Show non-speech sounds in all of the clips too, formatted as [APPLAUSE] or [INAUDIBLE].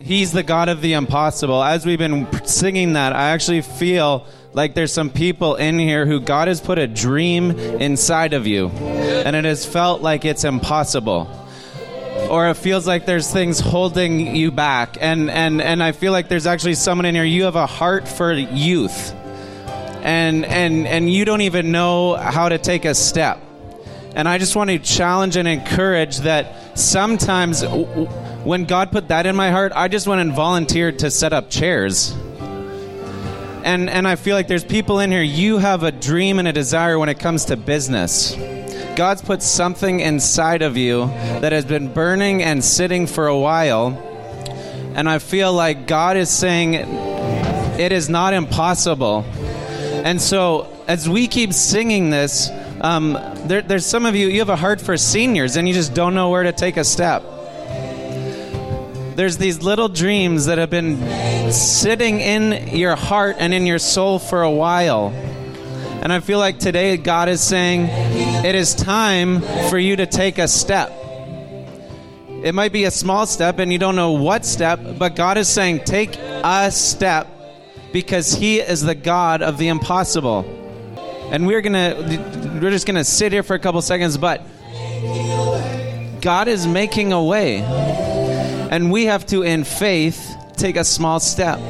He's the God of the impossible. As we've been singing that, I actually feel like there's some people in here who God has put a dream inside of you, and it has felt like it's impossible. Or it feels like there's things holding you back. And, and, and I feel like there's actually someone in here, you have a heart for youth. And, and, and you don't even know how to take a step. And I just want to challenge and encourage that sometimes when God put that in my heart, I just went and volunteered to set up chairs. And, and I feel like there's people in here, you have a dream and a desire when it comes to business. God's put something inside of you that has been burning and sitting for a while. And I feel like God is saying it is not impossible. And so, as we keep singing this, um, there, there's some of you, you have a heart for seniors and you just don't know where to take a step. There's these little dreams that have been sitting in your heart and in your soul for a while. And I feel like today God is saying it is time for you to take a step. It might be a small step and you don't know what step, but God is saying take a step because He is the God of the impossible. And we're gonna we're just gonna sit here for a couple seconds, but God is making a way. And we have to, in faith, take a small step.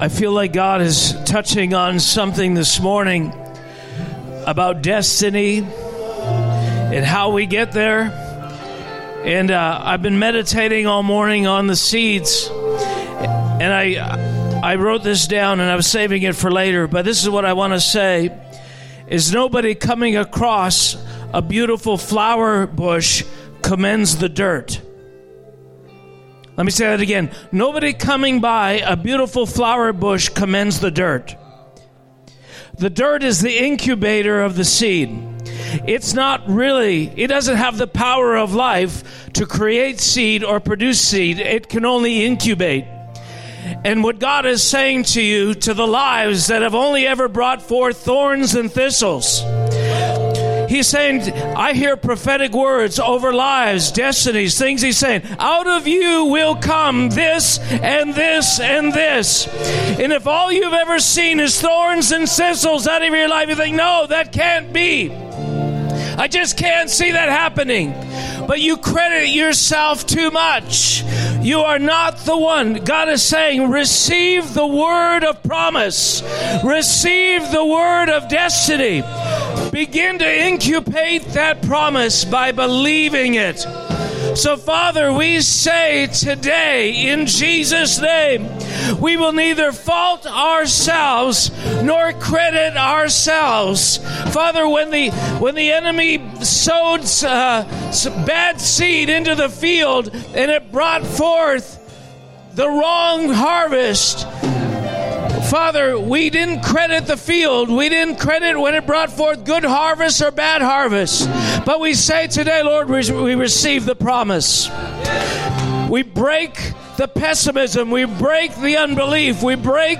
I feel like God is touching on something this morning about destiny and how we get there. And uh, I've been meditating all morning on the seeds, and I I wrote this down and I was saving it for later. But this is what I want to say: is nobody coming across a beautiful flower bush commends the dirt. Let me say that again. Nobody coming by a beautiful flower bush commends the dirt. The dirt is the incubator of the seed. It's not really, it doesn't have the power of life to create seed or produce seed. It can only incubate. And what God is saying to you, to the lives that have only ever brought forth thorns and thistles, He's saying, I hear prophetic words over lives, destinies, things He's saying. Out of you will come this and this and this. And if all you've ever seen is thorns and thistles out of your life, you think, no, that can't be. I just can't see that happening. But you credit yourself too much. You are not the one. God is saying, receive the word of promise, receive the word of destiny. Begin to incubate that promise by believing it. So, Father, we say today in Jesus' name, we will neither fault ourselves nor credit ourselves. Father, when the when the enemy sowed uh, bad seed into the field and it brought forth the wrong harvest, Father, we didn't credit the field. We didn't credit when it brought forth good harvest or bad harvest. But we say today, Lord, we receive the promise. We break the pessimism. We break the unbelief. We break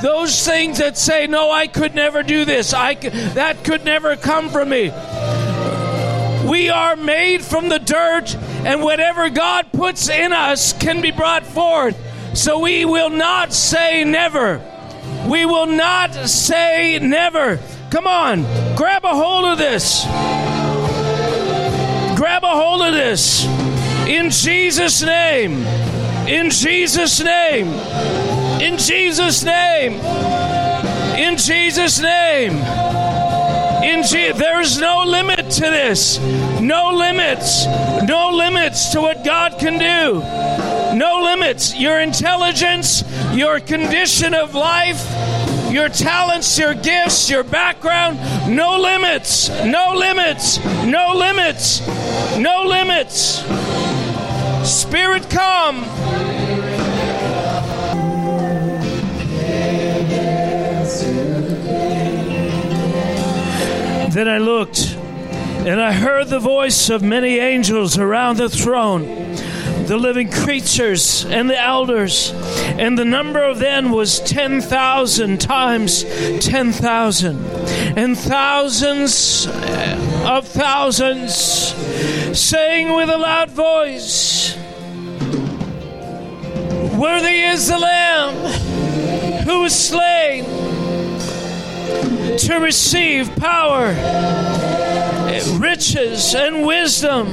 those things that say, "No, I could never do this. I that could never come from me." We are made from the dirt, and whatever God puts in us can be brought forth. So we will not say never. We will not say never. Come on, grab a hold of this. Grab a hold of this. In Jesus' name. In Jesus' name. In Jesus' name. In Jesus' name. In Je- there's no limit to this. No limits. No limits to what God can do. No limits. Your intelligence, your condition of life, your talents, your gifts, your background, no limits. No limits. No limits. No limits. Spirit come. Then I looked, and I heard the voice of many angels around the throne, the living creatures and the elders, and the number of them was 10,000 times 10,000, and thousands uh, of thousands, saying with a loud voice, Worthy is the Lamb who was slain to receive power, riches, and wisdom,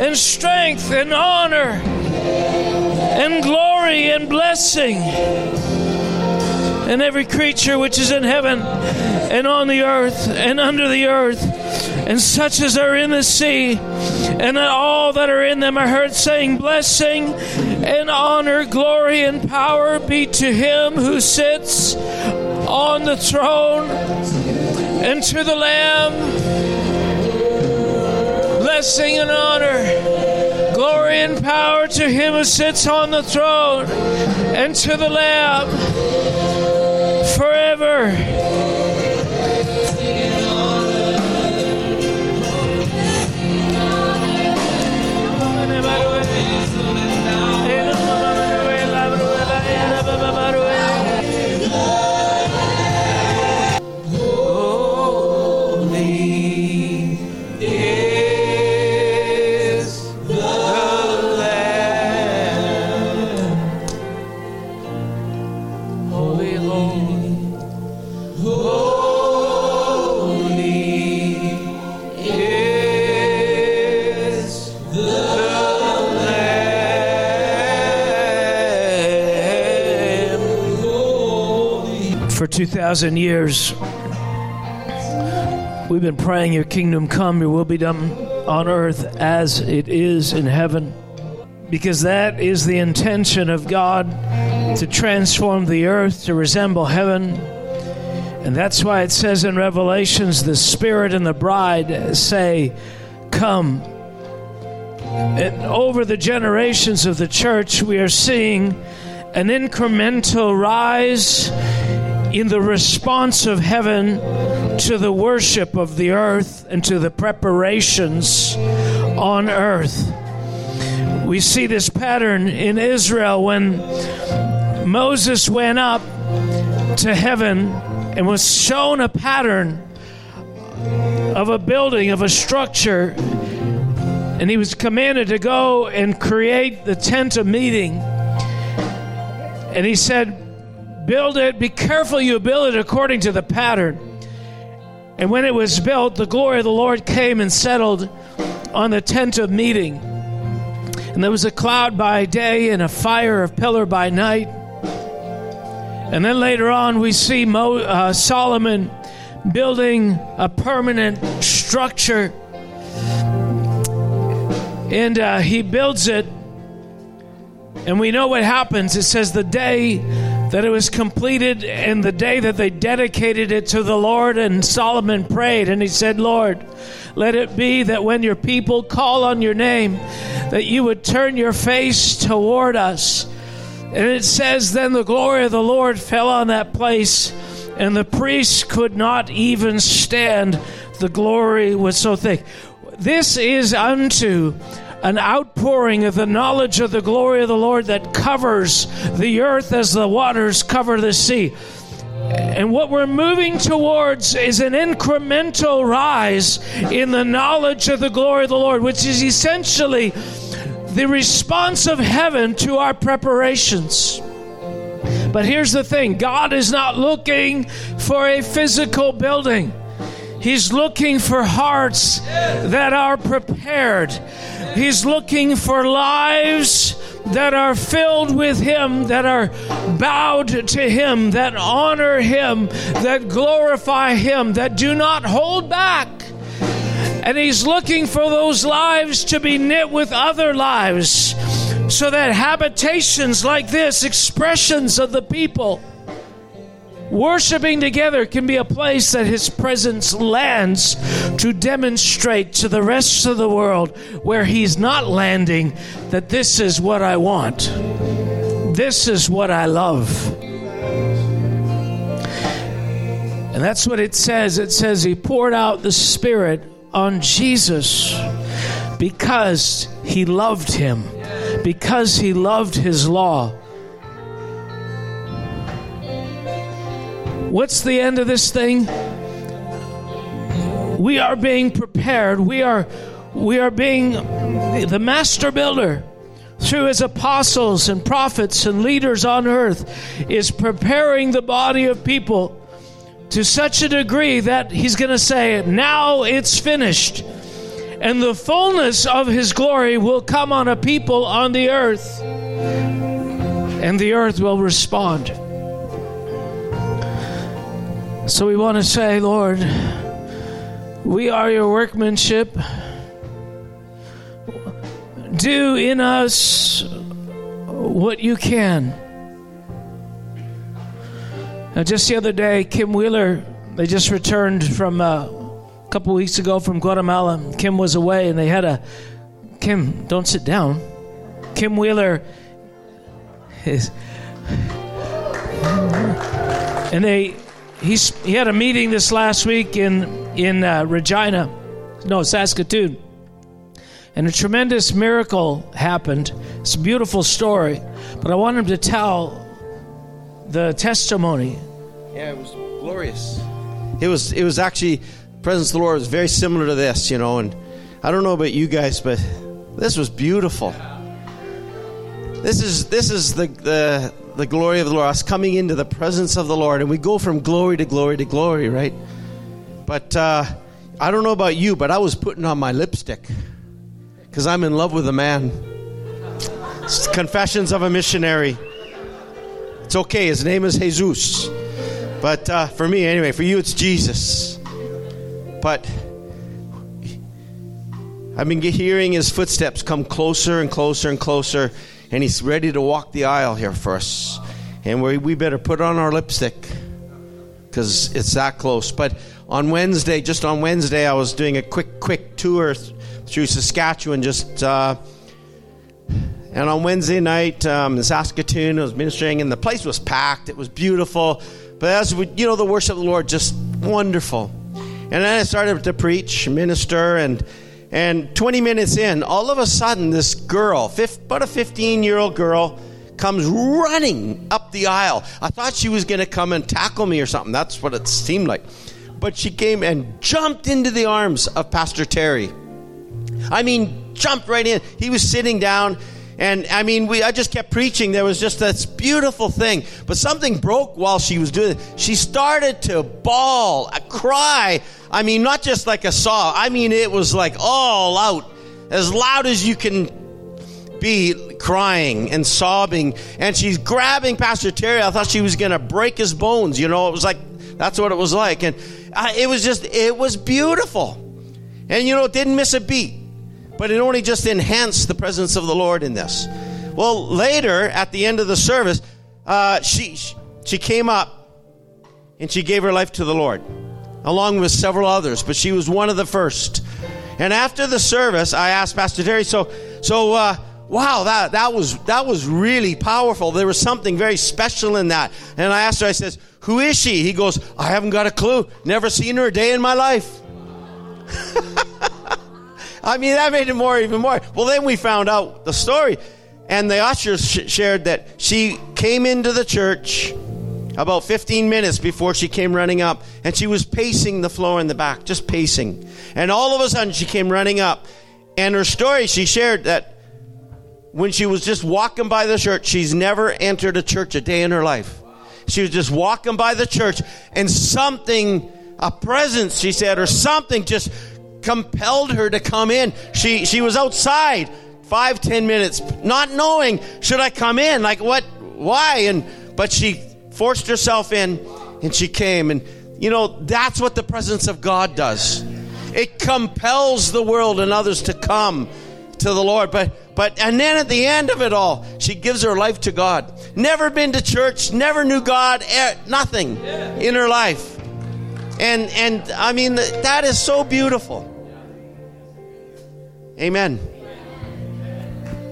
and strength, and honor, and glory, and blessing. And every creature which is in heaven, and on the earth, and under the earth, and such as are in the sea, and all that are in them are heard saying, Blessing and honor, glory, and power be to him who sits on the throne and to the Lamb. Blessing and honor, glory and power to him who sits on the throne and to the Lamb forever. For 2,000 years, we've been praying, Your kingdom come, Your will be done on earth as it is in heaven. Because that is the intention of God to transform the earth to resemble heaven. And that's why it says in Revelations, the Spirit and the bride say, Come. And over the generations of the church, we are seeing an incremental rise in the response of heaven to the worship of the earth and to the preparations on earth. We see this pattern in Israel when Moses went up to heaven and was shown a pattern of a building, of a structure, and he was commanded to go and create the tent of meeting. And he said, Build it, be careful you build it according to the pattern. And when it was built, the glory of the Lord came and settled on the tent of meeting. And there was a cloud by day and a fire of pillar by night. And then later on, we see Mo, uh, Solomon building a permanent structure. And uh, he builds it. And we know what happens. It says, the day that it was completed and the day that they dedicated it to the Lord. And Solomon prayed and he said, Lord, let it be that when your people call on your name, that you would turn your face toward us. And it says, Then the glory of the Lord fell on that place, and the priests could not even stand. The glory was so thick. This is unto an outpouring of the knowledge of the glory of the Lord that covers the earth as the waters cover the sea. And what we're moving towards is an incremental rise in the knowledge of the glory of the Lord, which is essentially the response of heaven to our preparations. But here's the thing God is not looking for a physical building. He's looking for hearts that are prepared. He's looking for lives that are filled with Him, that are bowed to Him, that honor Him, that glorify Him, that do not hold back. And He's looking for those lives to be knit with other lives so that habitations like this, expressions of the people, Worshiping together can be a place that His presence lands to demonstrate to the rest of the world where He's not landing that this is what I want. This is what I love. And that's what it says. It says He poured out the Spirit on Jesus because He loved Him, because He loved His law. What's the end of this thing? We are being prepared. We are we are being the master builder through his apostles and prophets and leaders on earth, is preparing the body of people to such a degree that he's going to say, Now it's finished. And the fullness of his glory will come on a people on the earth, and the earth will respond. So we want to say, Lord, we are your workmanship. Do in us what you can. Now, just the other day, Kim Wheeler, they just returned from uh, a couple weeks ago from Guatemala. Kim was away, and they had a. Kim, don't sit down. Kim Wheeler is. And they he's, he had a meeting this last week in, in uh, Regina, no, Saskatoon. And a tremendous miracle happened. It's a beautiful story. But I want him to tell the testimony. Yeah, it was glorious. It was it was actually presence of the Lord was very similar to this, you know, and I don't know about you guys, but this was beautiful. This is this is the the the glory of the Lord, us coming into the presence of the Lord, and we go from glory to glory to glory, right? But uh, I don't know about you, but I was putting on my lipstick because I'm in love with a man. Confessions of a Missionary. It's okay, his name is Jesus. But uh, for me, anyway, for you, it's Jesus. But I've been hearing his footsteps come closer and closer and closer and he's ready to walk the aisle here for us. And we, we better put on our lipstick because it's that close. But on Wednesday, just on Wednesday, I was doing a quick, quick tour th- through Saskatchewan. Just uh, and on Wednesday night um, in Saskatoon, I was ministering, and the place was packed. It was beautiful. But as we, you know, the worship of the Lord just wonderful. And then I started to preach, minister, and and 20 minutes in, all of a sudden, this girl, about a 15 year old girl, comes running up the aisle. I thought she was going to come and tackle me or something. That's what it seemed like. But she came and jumped into the arms of Pastor Terry. I mean, jumped right in. He was sitting down. And I mean, we, I just kept preaching. There was just this beautiful thing. But something broke while she was doing it. She started to bawl, a cry. I mean, not just like a sob. I mean, it was like all out, as loud as you can be crying and sobbing. And she's grabbing Pastor Terry. I thought she was going to break his bones. You know, it was like, that's what it was like. And I, it was just, it was beautiful. And, you know, didn't miss a beat but it only just enhanced the presence of the Lord in this. Well, later at the end of the service, uh, she she came up and she gave her life to the Lord, along with several others, but she was one of the first. And after the service, I asked Pastor Terry, so so uh, wow, that that was that was really powerful. There was something very special in that. And I asked her, I says, who is she? He goes, I haven't got a clue. Never seen her a day in my life. [LAUGHS] I mean, that made it more, even more. Well, then we found out the story. And the usher sh- shared that she came into the church about 15 minutes before she came running up. And she was pacing the floor in the back, just pacing. And all of a sudden, she came running up. And her story, she shared that when she was just walking by the church, she's never entered a church a day in her life. She was just walking by the church, and something, a presence, she said, or something just compelled her to come in. She she was outside five ten minutes, not knowing should I come in, like what, why, and but she forced herself in, and she came, and you know that's what the presence of God does. It compels the world and others to come to the Lord, but. But and then at the end of it all, she gives her life to God. Never been to church, never knew God, eh, nothing in her life. And and I mean that is so beautiful. Amen.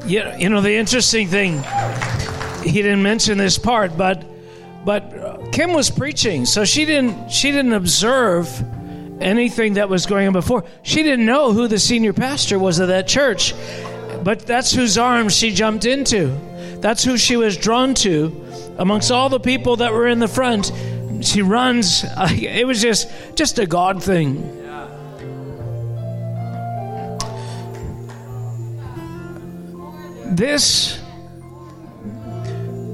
You, you know, the interesting thing, he didn't mention this part, but but Kim was preaching, so she didn't she didn't observe anything that was going on before. She didn't know who the senior pastor was of that church, but that's whose arms she jumped into. That's who she was drawn to amongst all the people that were in the front. She runs. [LAUGHS] It was just just a God thing. This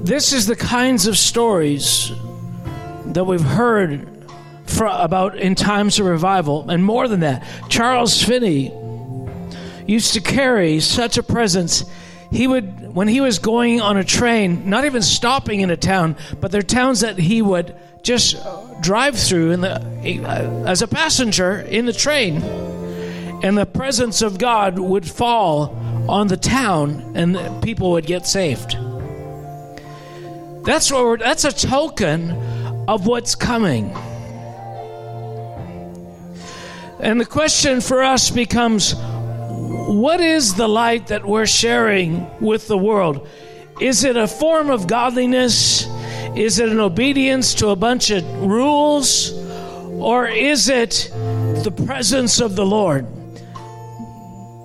this is the kinds of stories that we've heard for, about in times of revival, and more than that, Charles Finney used to carry such a presence. He would, when he was going on a train, not even stopping in a town, but there are towns that he would just drive through in the, as a passenger in the train, and the presence of God would fall on the town, and people would get saved. That's what that's a token of what's coming. And the question for us becomes what is the light that we're sharing with the world? Is it a form of godliness? Is it an obedience to a bunch of rules? Or is it the presence of the Lord,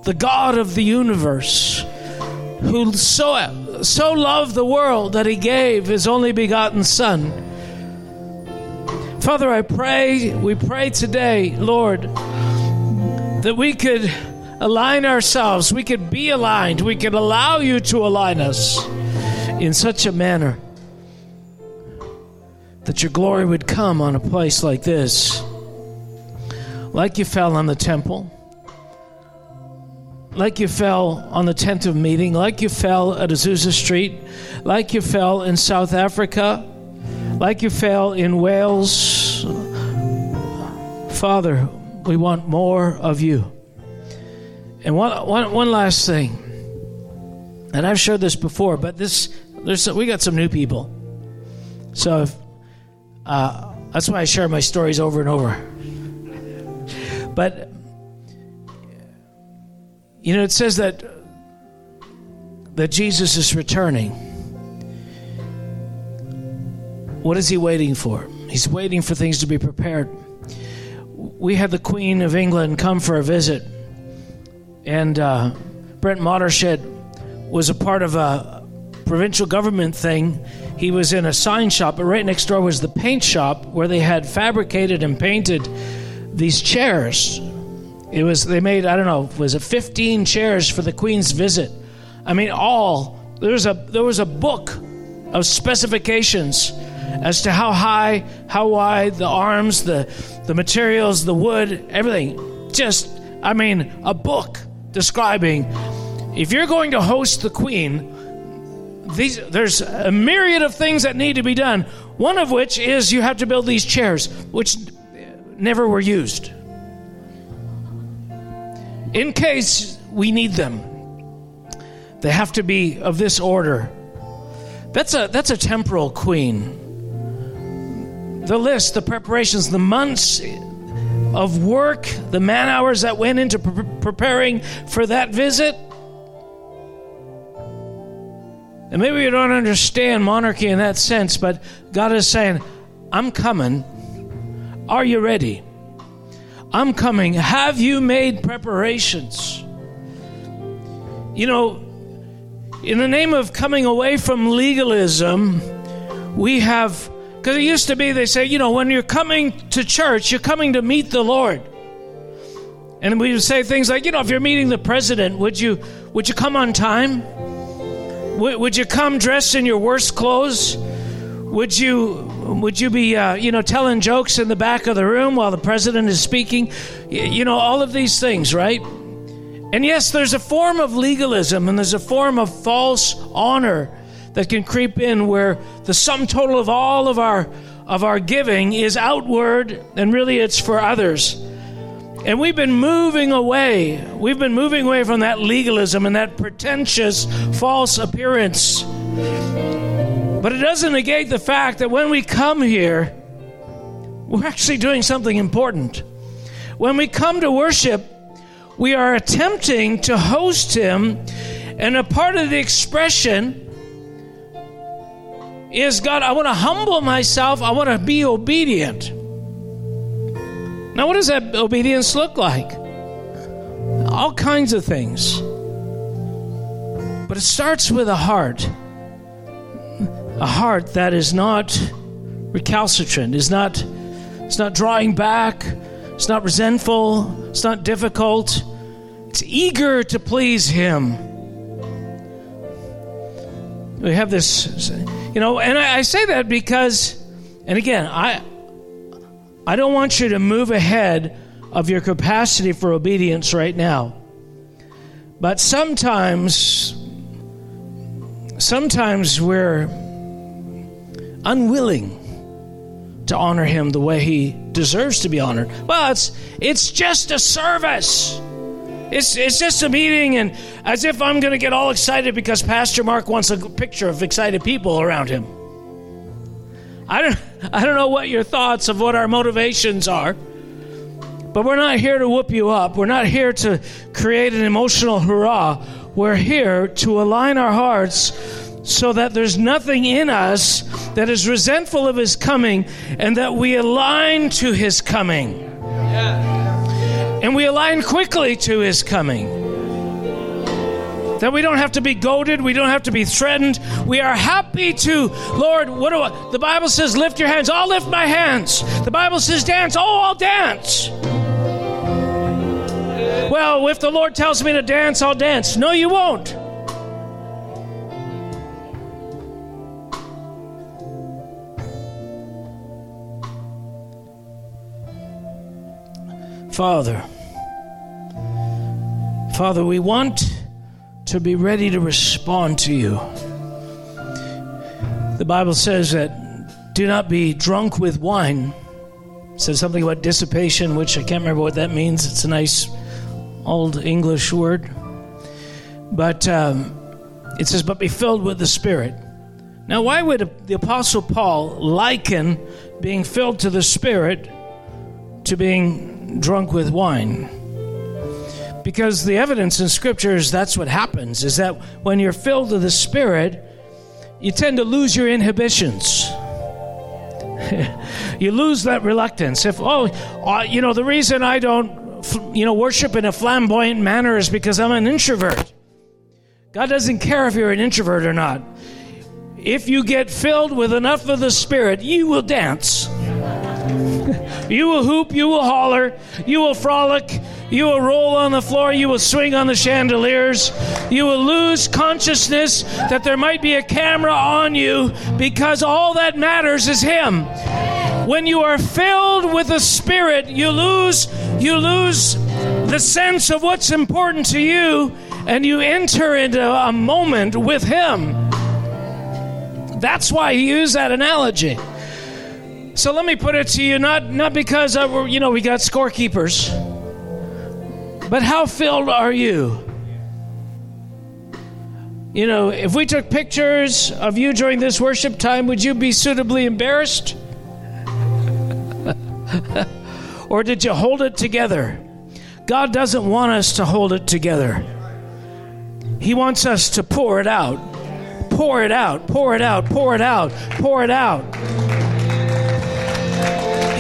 the God of the universe, who so, so loved the world that he gave his only begotten Son? Father, I pray, we pray today, Lord, that we could align ourselves, we could be aligned, we could allow you to align us in such a manner that your glory would come on a place like this, like you fell on the temple, like you fell on the tent of meeting, like you fell at Azusa Street, like you fell in South Africa like you fell in Wales. Father, we want more of you. And one, one, one last thing, and I've shared this before, but this there's we got some new people, so if, uh, that's why I share my stories over and over. But you know, it says that that Jesus is returning. What is he waiting for? He's waiting for things to be prepared. We had the Queen of England come for a visit, and uh, Brent Mottershed was a part of a provincial government thing. He was in a sign shop, but right next door was the paint shop where they had fabricated and painted these chairs. It was they made I don't know was it 15 chairs for the Queen's visit. I mean all there was a there was a book of specifications as to how high, how wide, the arms, the, the materials, the wood, everything. Just, I mean, a book describing if you're going to host the Queen, these, there's a myriad of things that need to be done. One of which is you have to build these chairs, which never were used. In case we need them, they have to be of this order. That's a, that's a temporal queen the list, the preparations, the months of work, the man hours that went into pre- preparing for that visit. And maybe you don't understand monarchy in that sense, but God is saying, I'm coming. Are you ready? I'm coming. Have you made preparations? You know, in the name of coming away from legalism, we have because it used to be, they say, you know, when you're coming to church, you're coming to meet the Lord. And we would say things like, you know, if you're meeting the president, would you would you come on time? Would, would you come dressed in your worst clothes? Would you would you be uh, you know telling jokes in the back of the room while the president is speaking? You know all of these things, right? And yes, there's a form of legalism and there's a form of false honor that can creep in where the sum total of all of our of our giving is outward and really it's for others. And we've been moving away. We've been moving away from that legalism and that pretentious false appearance. But it doesn't negate the fact that when we come here, we're actually doing something important. When we come to worship, we are attempting to host Him, and a part of the expression is God, I want to humble myself. I want to be obedient. Now, what does that obedience look like? All kinds of things. But it starts with a heart. A heart that is not recalcitrant, is not, it's not drawing back, it's not resentful, it's not difficult. It's eager to please Him. we have this, you know, and I, I say that because, and again, I, I don't want you to move ahead of your capacity for obedience right now. But sometimes, sometimes we're unwilling to honor him the way he deserves to be honored. Well, it's it's just a service. It's it's just a meeting, and as if I'm going to get all excited because Pastor Mark wants a picture of excited people around him. I don't I don't know what your thoughts of what our motivations are. But we're not here to whoop you up. We're not here to create an emotional hurrah. We're here to align our hearts so that there's nothing in us that is resentful of his coming and that we align to his coming. And we align quickly to his coming. That we don't have to be goaded, we don't have to be threatened. We are happy to, Lord, what do I, the Bible says, lift your hands. I'll lift my hands. The Bible says, dance. Oh, I'll dance. Well, if the Lord tells me to dance, I'll dance. No, you won't. Father, Father, we want to be ready to respond to you. The Bible says that do not be drunk with wine. It says something about dissipation, which I can't remember what that means. It's a nice old English word. But um, it says, but be filled with the Spirit. Now, why would the Apostle Paul liken being filled to the Spirit to being drunk with wine. Because the evidence in Scripture is that's what happens, is that when you're filled with the Spirit, you tend to lose your inhibitions. [LAUGHS] you lose that reluctance. If, oh, uh, you know, the reason I don't, you know, worship in a flamboyant manner is because I'm an introvert. God doesn't care if you're an introvert or not. If you get filled with enough of the Spirit, you will dance. You will hoop, you will holler, you will frolic, you will roll on the floor, you will swing on the chandeliers, you will lose consciousness that there might be a camera on you because all that matters is Him. When you are filled with the Spirit, you lose you lose the sense of what's important to you and you enter into a moment with Him. That's why he used that analogy. So let me put it to you, not not because uh, you know we got scorekeepers, but how filled are you? You know, if we took pictures of you during this worship time, would you be suitably embarrassed? [LAUGHS] or did you hold it together? God doesn't want us to hold it together. He wants us to pour it out. Pour it out, pour it out, pour it out, pour it out.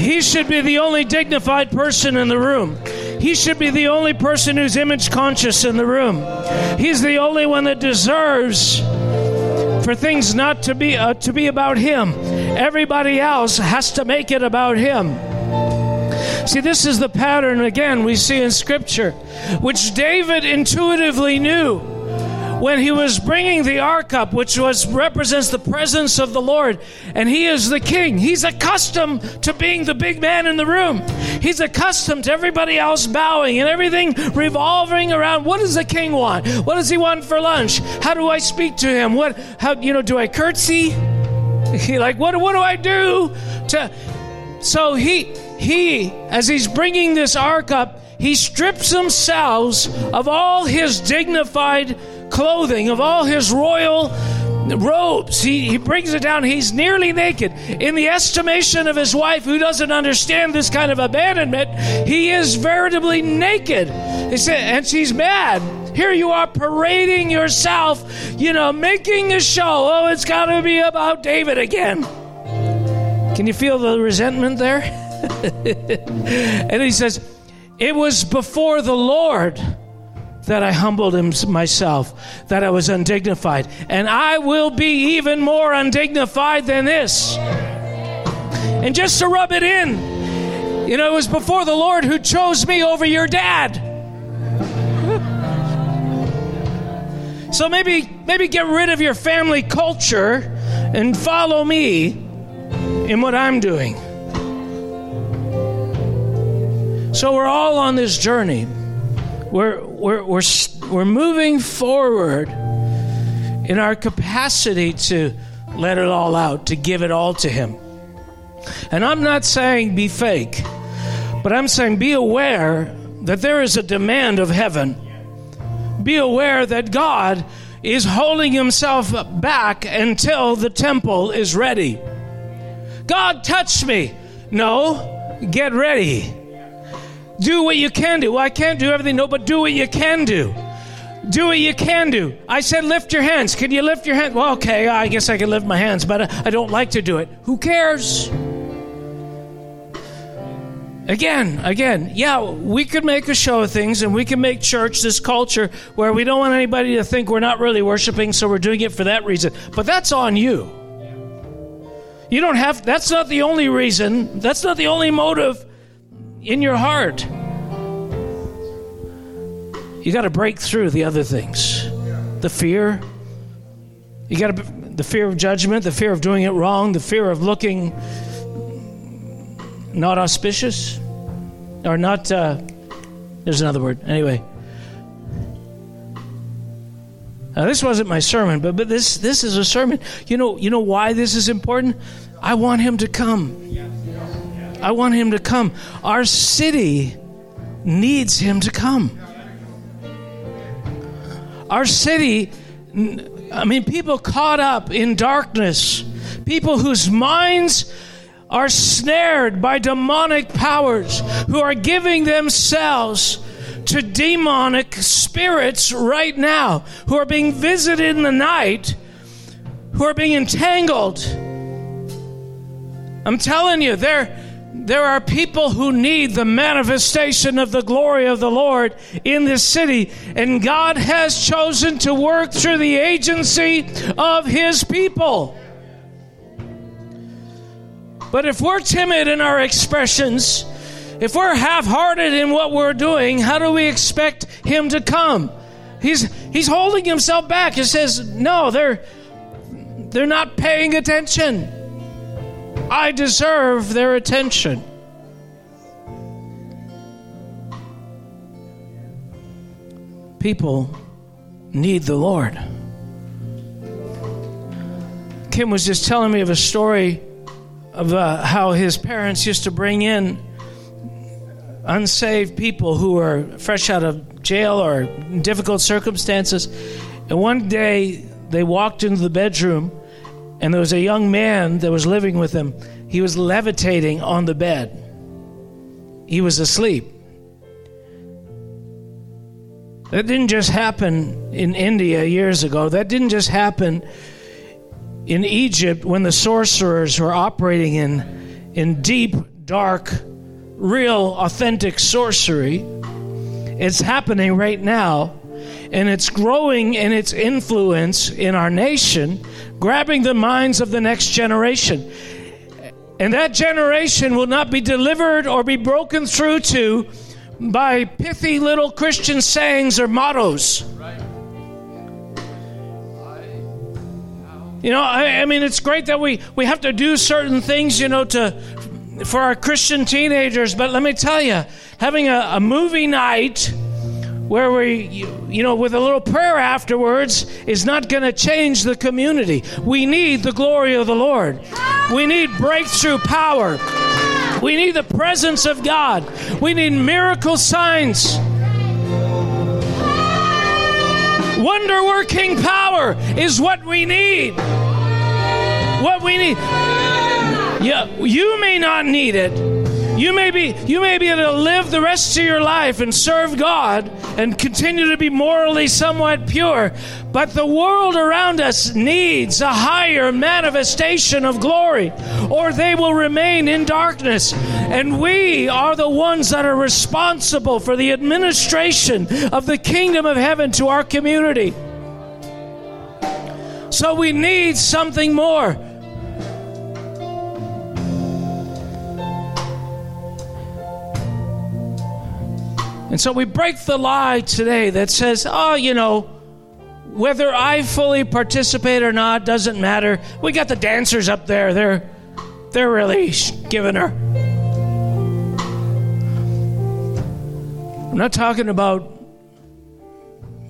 He should be the only dignified person in the room. He should be the only person who's image conscious in the room. He's the only one that deserves for things not to be uh, to be about him. Everybody else has to make it about him. See, this is the pattern again we see in scripture, which David intuitively knew when he was bringing the ark up, which was represents the presence of the Lord, and he is the king. He's accustomed to being the big man in the room. He's accustomed to everybody else bowing and everything revolving around what does the king want? What does he want for lunch? How do I speak to him? What how you know, do I curtsy? [LAUGHS] Like what what do I do to so he he as he's bringing this ark up he strips himself of all his dignified clothing, of all his royal robes. He, he brings it down. He's nearly naked. In the estimation of his wife, who doesn't understand this kind of abandonment, he is veritably naked. He said, And she's mad. Here you are parading yourself, you know, making a show. Oh, it's got to be about David again. Can you feel the resentment there? [LAUGHS] and he says, It was before the Lord that I humbled myself, that I was undignified. And I will be even more undignified than this. And just to rub it in, you know, it was before the Lord who chose me over your dad. [LAUGHS] So maybe maybe get rid of your family culture and follow me in what I'm doing. So we're all on this journey. We're we're we're we're moving forward in our capacity to let it all out, to give it all to him. And I'm not saying be fake, but I'm saying be aware that there is a demand of heaven be aware that God is holding himself back until the temple is ready. God, touch me. No, get ready. Do what you can do. Well, I can't do everything. No, but do what you can do. Do what you can do. I said, lift your hands. Can you lift your hands? Well, okay, I guess I can lift my hands, but I don't like to do it. Who cares? Again, again, yeah, we could make a show of things and we can make church this culture where we don't want anybody to think we're not really worshiping, so we're doing it for that reason. But that's on you. You don't have, that's not the only reason, that's not the only motive in your heart. You got to break through the other things. The fear. You got to, the fear of judgment, the fear of doing it wrong, the fear of looking not auspicious. Or not uh, there's another word. Anyway. Now, this wasn't my sermon but, but this this is a sermon. You know you know why this is important? I want him to come i want him to come. Our city needs him to come. Our city i mean people caught up in darkness. People whose minds are snared by demonic powers who are giving themselves to demonic spirits right now, who are being visited in the night, who are being entangled. I'm telling you, there, there are people who need the manifestation of the glory of the Lord in this city, and God has chosen to work through the agency of His people. But if we're timid in our expressions, if we're half hearted in what we're doing, how do we expect Him to come? He's, he's holding Himself back. He says, No, they're, they're not paying attention. I deserve their attention. People need the Lord. Kim was just telling me of a story of uh, how his parents used to bring in unsaved people who were fresh out of jail or difficult circumstances. And one day they walked into the bedroom, and there was a young man that was living with them. He was levitating on the bed, he was asleep. That didn't just happen in India years ago. That didn't just happen in Egypt when the sorcerers were operating in, in deep, dark, real, authentic sorcery. It's happening right now, and it's growing in its influence in our nation, grabbing the minds of the next generation. And that generation will not be delivered or be broken through to by pithy little Christian sayings or mottos. You know, I, I mean, it's great that we, we have to do certain things, you know, to for our Christian teenagers. But let me tell you, having a, a movie night where we, you, know, with a little prayer afterwards is not going to change the community. We need the glory of the Lord. We need breakthrough power. We need the presence of God. We need miracle signs. Wonder working power is what we need. What we need. Yeah, you may not need it. You may be you may be able to live the rest of your life and serve God and continue to be morally somewhat pure, but the world around us needs a higher manifestation of glory or they will remain in darkness. And we are the ones that are responsible for the administration of the kingdom of heaven to our community. So we need something more. And so we break the lie today that says, oh, you know, whether I fully participate or not doesn't matter. We got the dancers up there. They're they're really giving her. I'm not talking about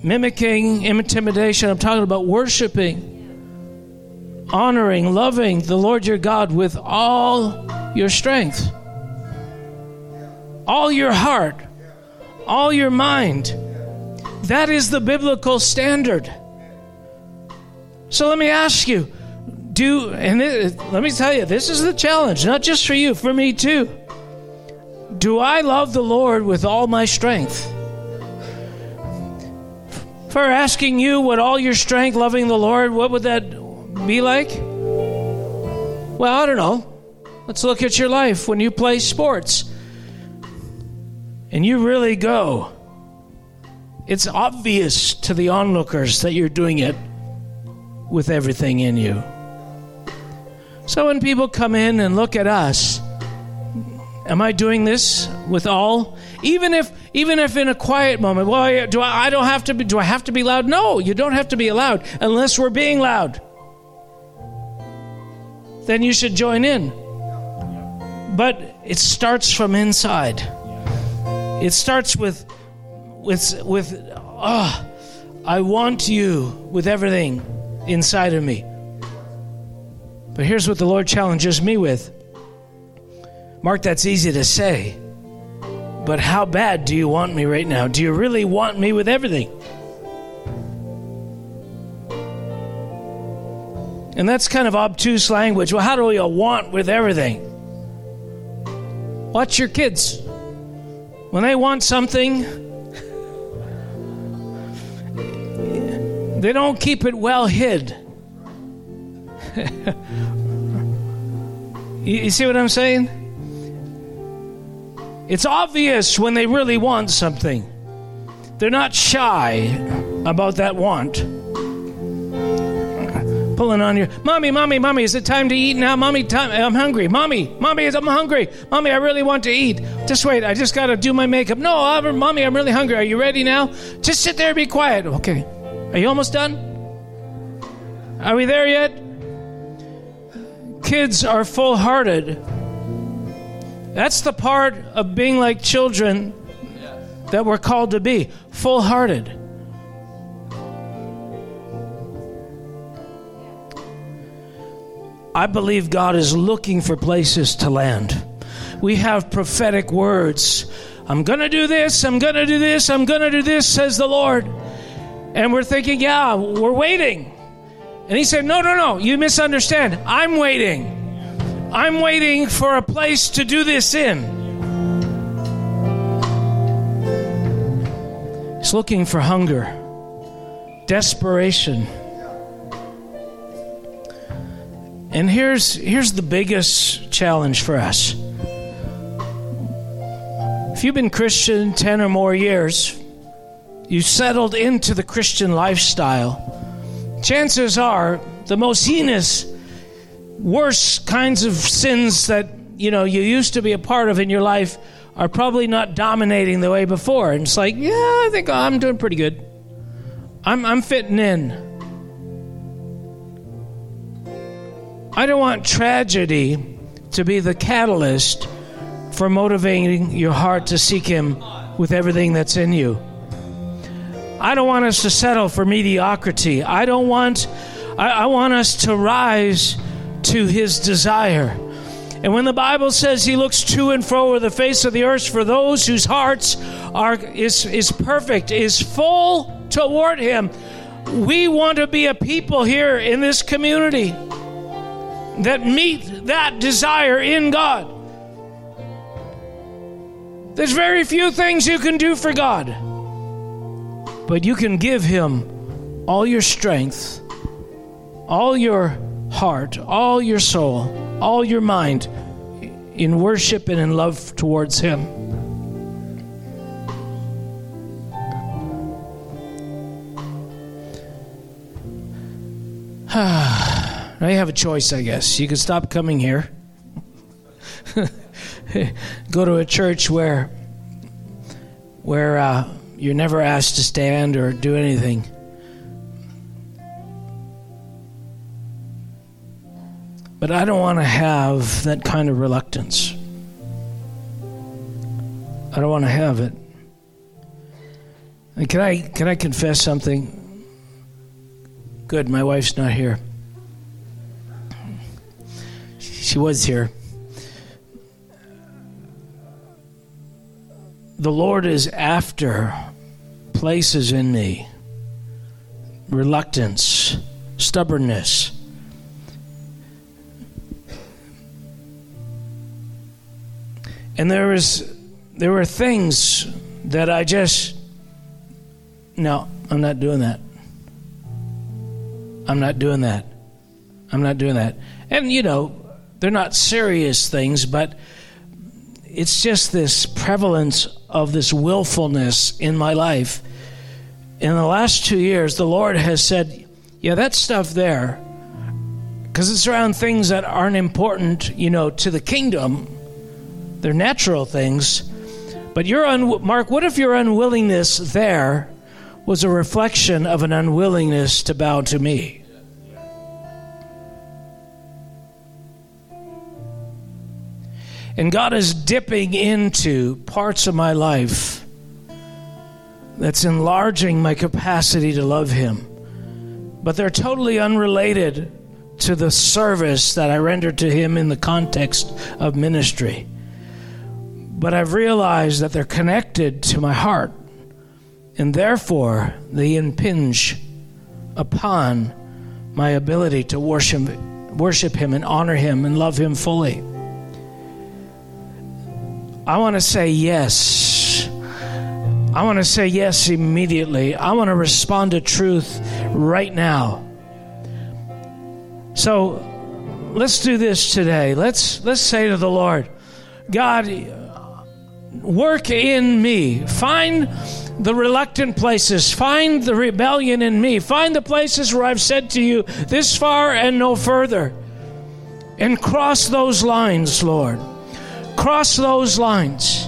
mimicking intimidation. I'm talking about worshiping, honoring, loving the Lord your God with all your strength, all your heart, all your mind. That is the biblical standard. So let me ask you do, and it, let me tell you, this is the challenge, not just for you, for me too. Do I love the Lord with all my strength? For asking you what all your strength, loving the Lord, what would that be like? Well, I don't know. Let's look at your life when you play sports and you really go. It's obvious to the onlookers that you're doing it with everything in you. So when people come in and look at us, am I doing this with all? Even if even if in a quiet moment, well, do I, I don't have to be do I have to be loud? No, you don't have to be loud unless we're being loud. Then you should join in. But it starts from inside. It starts with with with ah, oh, I want you with everything inside of me. But here's what the Lord challenges me with. Mark, that's easy to say. But how bad do you want me right now? Do you really want me with everything? And that's kind of obtuse language. Well, how do you want with everything? Watch your kids. When they want something, they don't keep it well hid. [LAUGHS] you, see what I'm saying? It's obvious when they really want something. They're not shy about that want. Pulling on your mommy, mommy, mommy. Is it time to eat now? Mommy, time. I'm hungry. Mommy, mommy, I'm hungry. Mommy, I really want to eat. Just wait. I just got to do my makeup. No, I'm, mommy, I'm really hungry. Are you ready now? Just sit there. Be quiet. Okay. Are you almost done? Are we there yet? Kids are full hearted that's the part of being like children that we're called to be full I believe God is looking for places to land. We have prophetic words. I'm going to do this, I'm going to do this, I'm going to do this, says the Lord. And we're thinking, yeah, we're waiting. And he said, no, no, no, you misunderstand. I'm waiting. I'm waiting for a place to do this in. He's looking for hunger, desperation. And here's, here's the biggest challenge for us. If you've been Christian 10 or more years, you settled into the Christian lifestyle, chances are the most heinous worst kinds of sins that you know you used to be a part of in your life are probably not dominating the way before. And it's like, yeah, I think I'm doing pretty good. I'm I'm fitting in. I don't want tragedy to be the catalyst for motivating your heart to seek Him with everything that's in you. I don't want us to settle for mediocrity. I don't want I, I want us to rise to his desire. And when the Bible says he looks to and fro over the face of the earth for those whose hearts are is, is perfect, is full toward him, we want to be a people here in this community that meet that desire in God. There's very few things you can do for God, but you can give Him all your strength, all your heart, all your soul, all your mind in worship and in love towards Him. [SIGHS] [SIGHS] Now you have a choice, I guess. You can stop coming here, [LAUGHS] go to a church where where uh, you're never asked to stand or do anything. But I don't want to have that kind of reluctance. I don't want to have it. And can I can I confess something? Good, my wife's not here. She was here. The Lord is after places in me reluctance, stubbornness. And there was there were things that I just no, I'm not doing that. I'm not doing that. I'm not doing that. And you know, they're not serious things, but it's just this prevalence of this willfulness in my life. In the last two years, the Lord has said, Yeah, that stuff there, because it's around things that aren't important, you know, to the kingdom. They're natural things. But your un- Mark, what if your unwillingness there was a reflection of an unwillingness to bow to me? And God is dipping into parts of my life that's enlarging my capacity to love Him. But they're totally unrelated to the service that I render to Him in the context of ministry. But I've realized that they're connected to my heart, and therefore they impinge upon my ability to worship, worship Him and honor Him and love Him fully. I want to say yes. I want to say yes immediately. I want to respond to truth right now. So let's do this today. Let's let's say to the Lord, God, work in me. Find the reluctant places. Find the rebellion in me. Find the places where I've said to you, this far and no further. And cross those lines, Lord cross those lines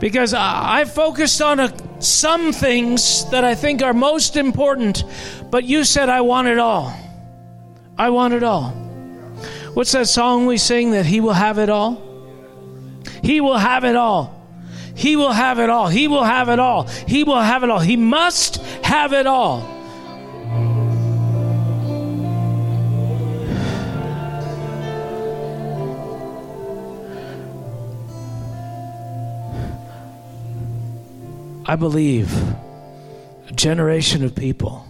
because I, I focused on a, some things that I think are most important, but you said I want it all. I want it all. What's that song we sing that He will have it all? He will have it all. He will have it all. He will have it all. He will have it all. He must have it all. I believe a generation of people,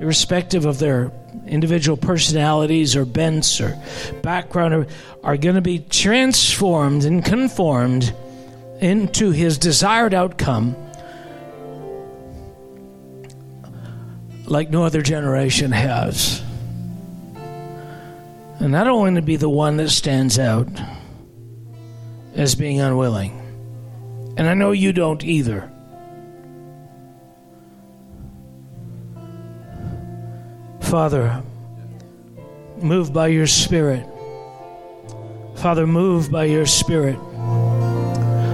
irrespective of their individual personalities or bents or background, are going to be transformed and conformed into his desired outcome like no other generation has. And I don't want to be the one that stands out as being unwilling. And I know you don't either. Father, move by your Spirit. Father, move by your Spirit.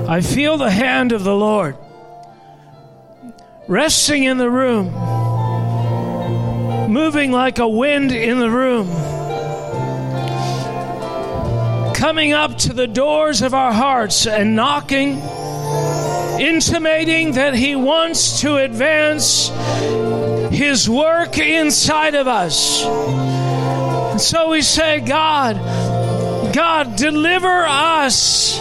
I feel the hand of the Lord resting in the room, moving like a wind in the room, coming up to the doors of our hearts and knocking intimating that He wants to advance His work inside of us. And so we say, God, God, deliver us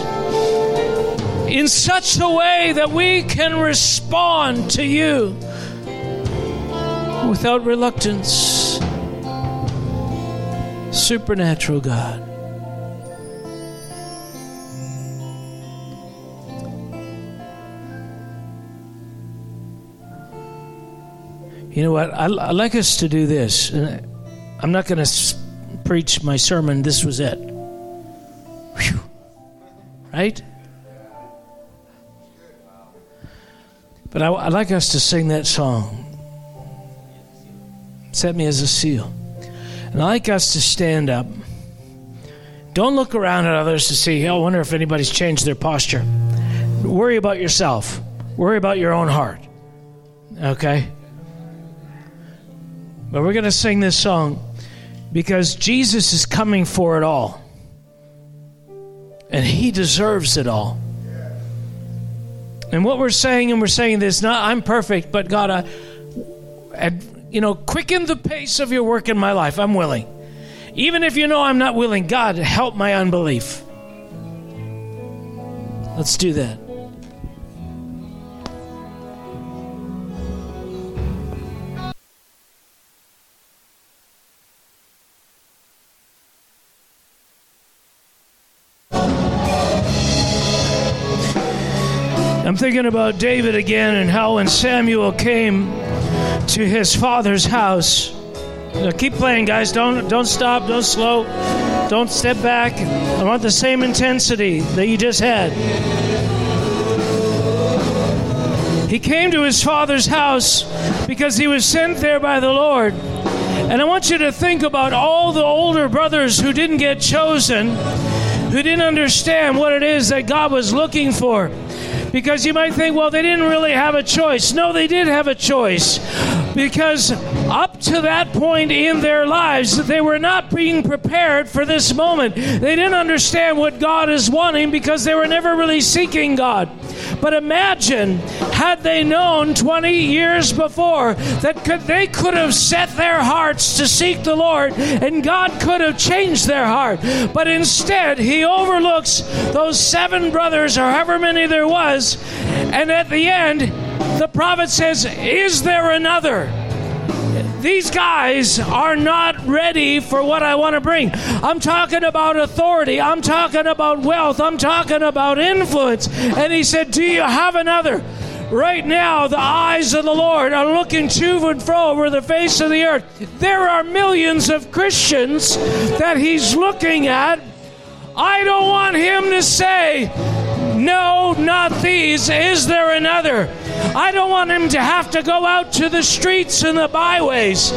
in such a way that we can respond to you without reluctance. Supernatural God. You know what? I, I like us to do this. Uh, I'm not going to s- preach my sermon. This was it. Whew. Right? But I, like us to sing that song. Set me as a seal. And I like us to stand up. Don't look around at others to see, oh, I wonder if anybody's changed their posture. Worry about yourself. Worry about your own heart. Okay? But we're going to sing this song Because Jesus is coming for it all. And he deserves it all. And what we're saying, and we're saying this, not I'm perfect, but God, I, and, you know, quicken the pace of your work in my life. I'm willing. Even if you know I'm not willing, God, help my unbelief. Let's do that. Thinking about David again and how when Samuel came to his father's house. Now keep playing, guys. Don't don't stop. Don't slow. Don't step back. I want the same intensity that you just had. He came to his father's house because he was sent there by the Lord. And I want you to think about all the older brothers who didn't get chosen, who didn't understand what it is that God was looking for. Because you might think, well, they didn't really have a choice. No, they did have a choice. Because up to that point in their lives, they were not being prepared for this moment. They didn't understand what God is wanting because they were never really seeking God. But imagine had they known 20 years before that could, they could have set their hearts to seek the Lord and God could have changed their heart. But instead, He overlooks those seven brothers, or however many there was, and at the end, the prophet says, Is there another? These guys are not ready for what I want to bring. I'm talking about authority. I'm talking about wealth. I'm talking about influence. And he said, Do you have another? Right now, the eyes of the Lord are looking to and fro over the face of the earth. There are millions of Christians that he's looking at. I don't want him to say, No, not these. Is there another? I don't want him to have to go out to the streets and the byways,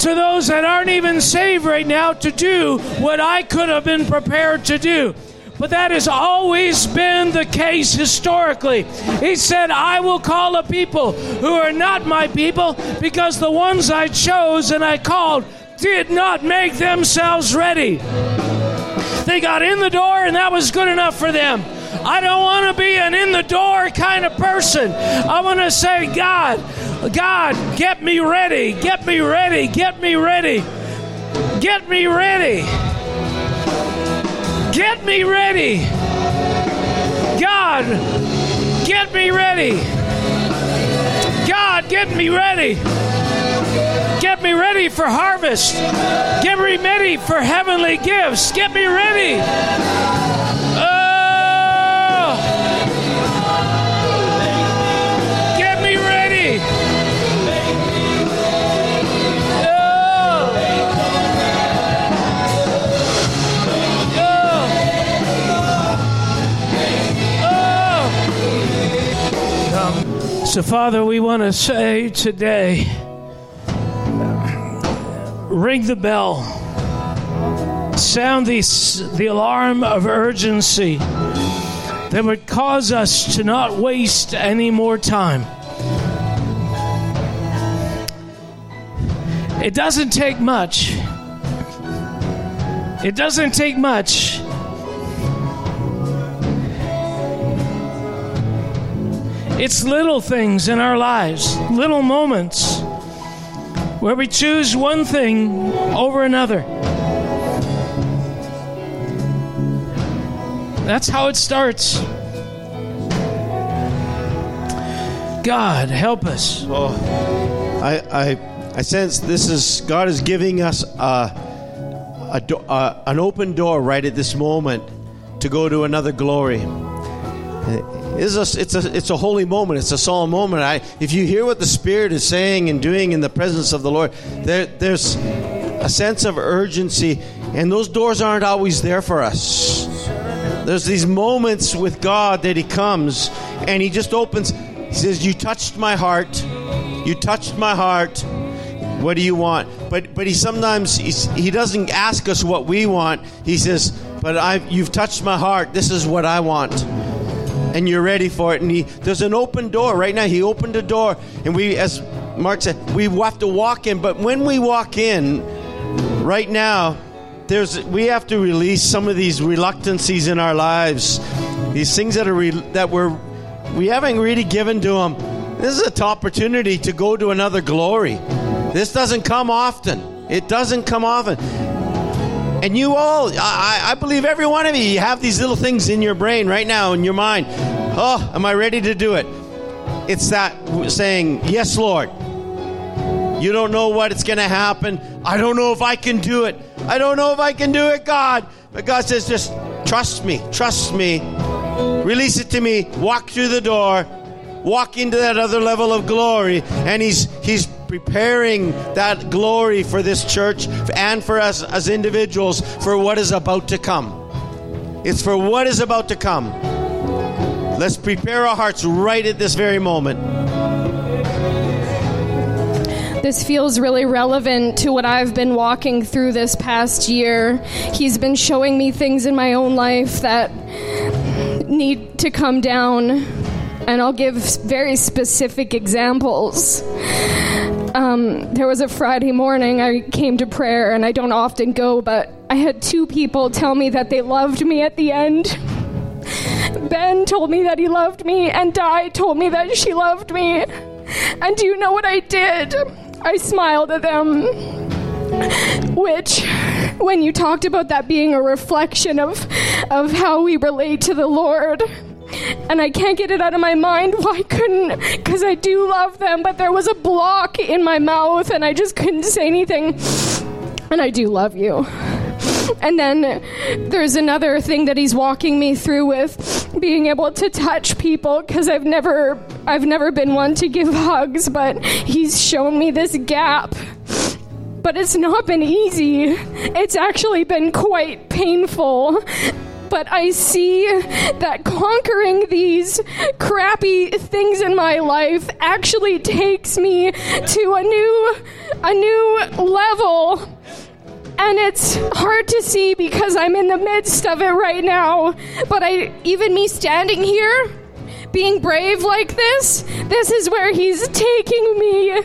to those that aren't even saved right now, to do what I could have been prepared to do. But that has always been the case historically. He said, I will call a people who are not my people because the ones I chose and I called did not make themselves ready. They got in the door and that was good enough for them. I don't want to be an in the door kind of person. I want to say, God, God, get me ready, get me ready, get me ready, get me ready, get me ready. God, get me ready. God, get me ready. Get me ready for harvest. Get me ready for heavenly gifts. Get me ready. So, Father, we want to say today ring the bell, sound the, the alarm of urgency that would cause us to not waste any more time. It doesn't take much. It doesn't take much. It's little things in our lives, little moments where we choose one thing over another. That's how it starts. God, help us. Oh, I, I, I sense this is God is giving us a, a do, uh, an open door right at this moment to go to another glory. It's a, it's a, it's a holy moment. It's a solemn moment. I, if you hear what the Spirit is saying and doing in the presence of the Lord, there, there's a sense of urgency, and those doors aren't always there for us. There's these moments with God that He comes and He just opens. He says, "You touched my heart. You touched my heart. What do you want?" But but He sometimes He doesn't ask us what we want. He says, "But I you've touched my heart. This is what I want." And you're ready for it. And he, there's an open door right now. He opened a door, and we, as Mark said, we have to walk in. But when we walk in, right now, there's we have to release some of these reluctancies in our lives, these things that are re, that we're we haven't really given to Him. This is a top opportunity to go to another glory. This doesn't come often. It doesn't come often. And you all, I, I believe every one of you, you have these little things in your brain right now, in your mind. Oh, am I ready to do it? It's that saying, Yes, Lord. You don't know what it's going to happen. I don't know if I can do it. I don't know if I can do it, God. But God says, just trust me, trust me. Release it to me. Walk through the door. Walk into that other level of glory. And He's He's preparing that glory for this church and for us as individuals for what is about to come. It's for what is about to come. Let's prepare our hearts right at this very moment. This feels really relevant to what I've been walking through this past year. He's been showing me things in my own life that need to come down, and I'll give very specific examples. Um, there was a Friday morning I came to prayer, and I don't often go, but I had two people tell me that they loved me at the end. Ben told me that he loved me, and Di told me that she loved me. And do you know what I did? I smiled at them. Which, when you talked about that being a reflection of, of how we relate to the Lord, and I can't get it out of my mind. Why couldn't? Because I do love them, but there was a block in my mouth, and I just couldn't say anything. And I do love you. And then there's another thing that he's walking me through with being able to touch people because I've never I've never been one to give [LAUGHS] hugs, but he's shown me this gap. But it's not been easy. It's actually been quite painful but I see that conquering these crappy things in my life actually takes me to a new a new level and it's hard to see because I'm in the midst of it right now. But I, even me standing here, being brave like this, this is where He's taking me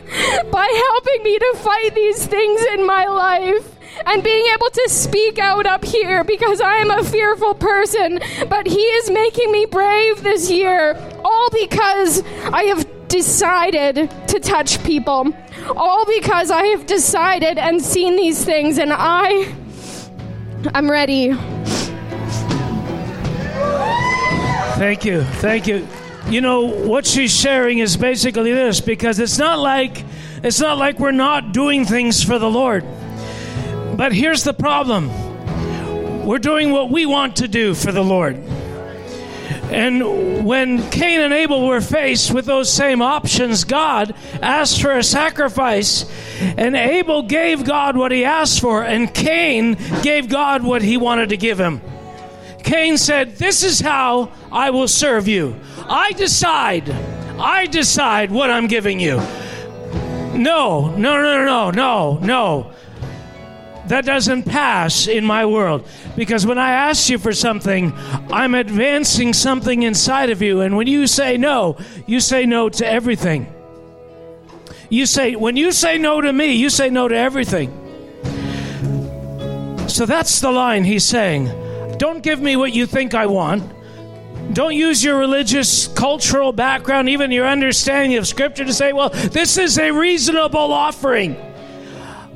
by helping me to fight these things in my life. And being able to speak out up here because I am a fearful person, but He is making me brave this year, all because I have decided to touch people. All because I have decided and seen these things, and I. I'm ready. Thank you. Thank you. You know what she's sharing is basically this because it's not like it's not like we're not doing things for the Lord. But here's the problem. We're doing what we want to do for the Lord. And when Cain and Abel were faced with those same options, God asked for a sacrifice, and Abel gave God what he asked for, and Cain gave God what he wanted to give him. Cain said, This is how I will serve you. I decide, I decide what I'm giving you. No, no, no, no, no, no. That doesn't pass in my world. Because when I ask you for something, I'm advancing something inside of you. And when you say no, you say no to everything. You say, when you say no to me, you say no to everything. So that's the line he's saying. Don't give me what you think I want. Don't use your religious, cultural background, even your understanding of Scripture to say, well, this is a reasonable offering.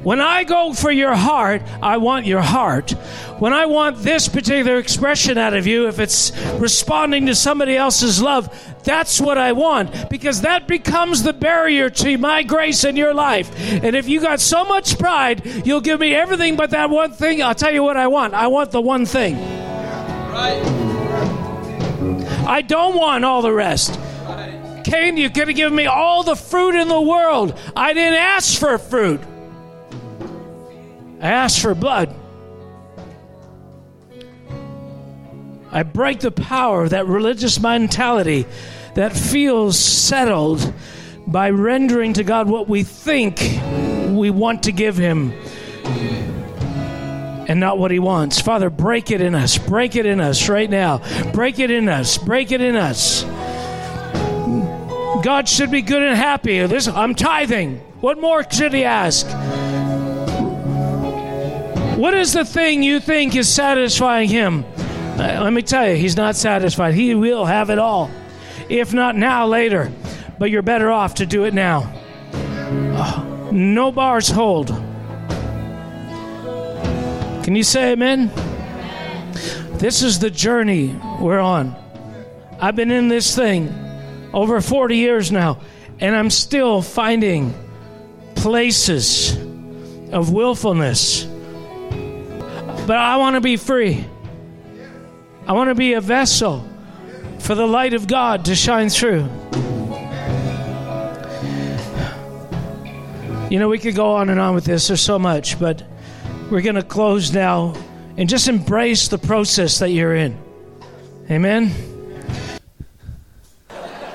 When I go for your heart, I want your heart. When I want this particular expression out of you, if it's responding to somebody else's love, that's what I want because that becomes the barrier to my grace in your life. And if you got so much pride, you'll give me everything but that one thing. I'll tell you what I want. I want the one thing. Right. I don't want all the rest. Cain, you're going to give me all the fruit in the world. I didn't ask for fruit. I ask for blood. I break the power of that religious mentality that feels settled by rendering to God what we think we want to give Him and not what He wants. Father, break it in us. Break it in us right now. Break it in us. Break it in us. God should be good and happy. This, I'm tithing. What more should He ask? What is the thing you think is satisfying him? Uh, let me tell you, he's not satisfied. He will have it all. If not now, later. But you're better off to do it now. Uh, no bars hold. Can you say amen? This is the journey we're on. I've been in this thing over 40 years now, and I'm still finding places of willfulness. But I want to be free. I want to be a vessel for the light of God to shine through. You know, we could go on and on with this, there's so much, but we're going to close now and just embrace the process that you're in. Amen.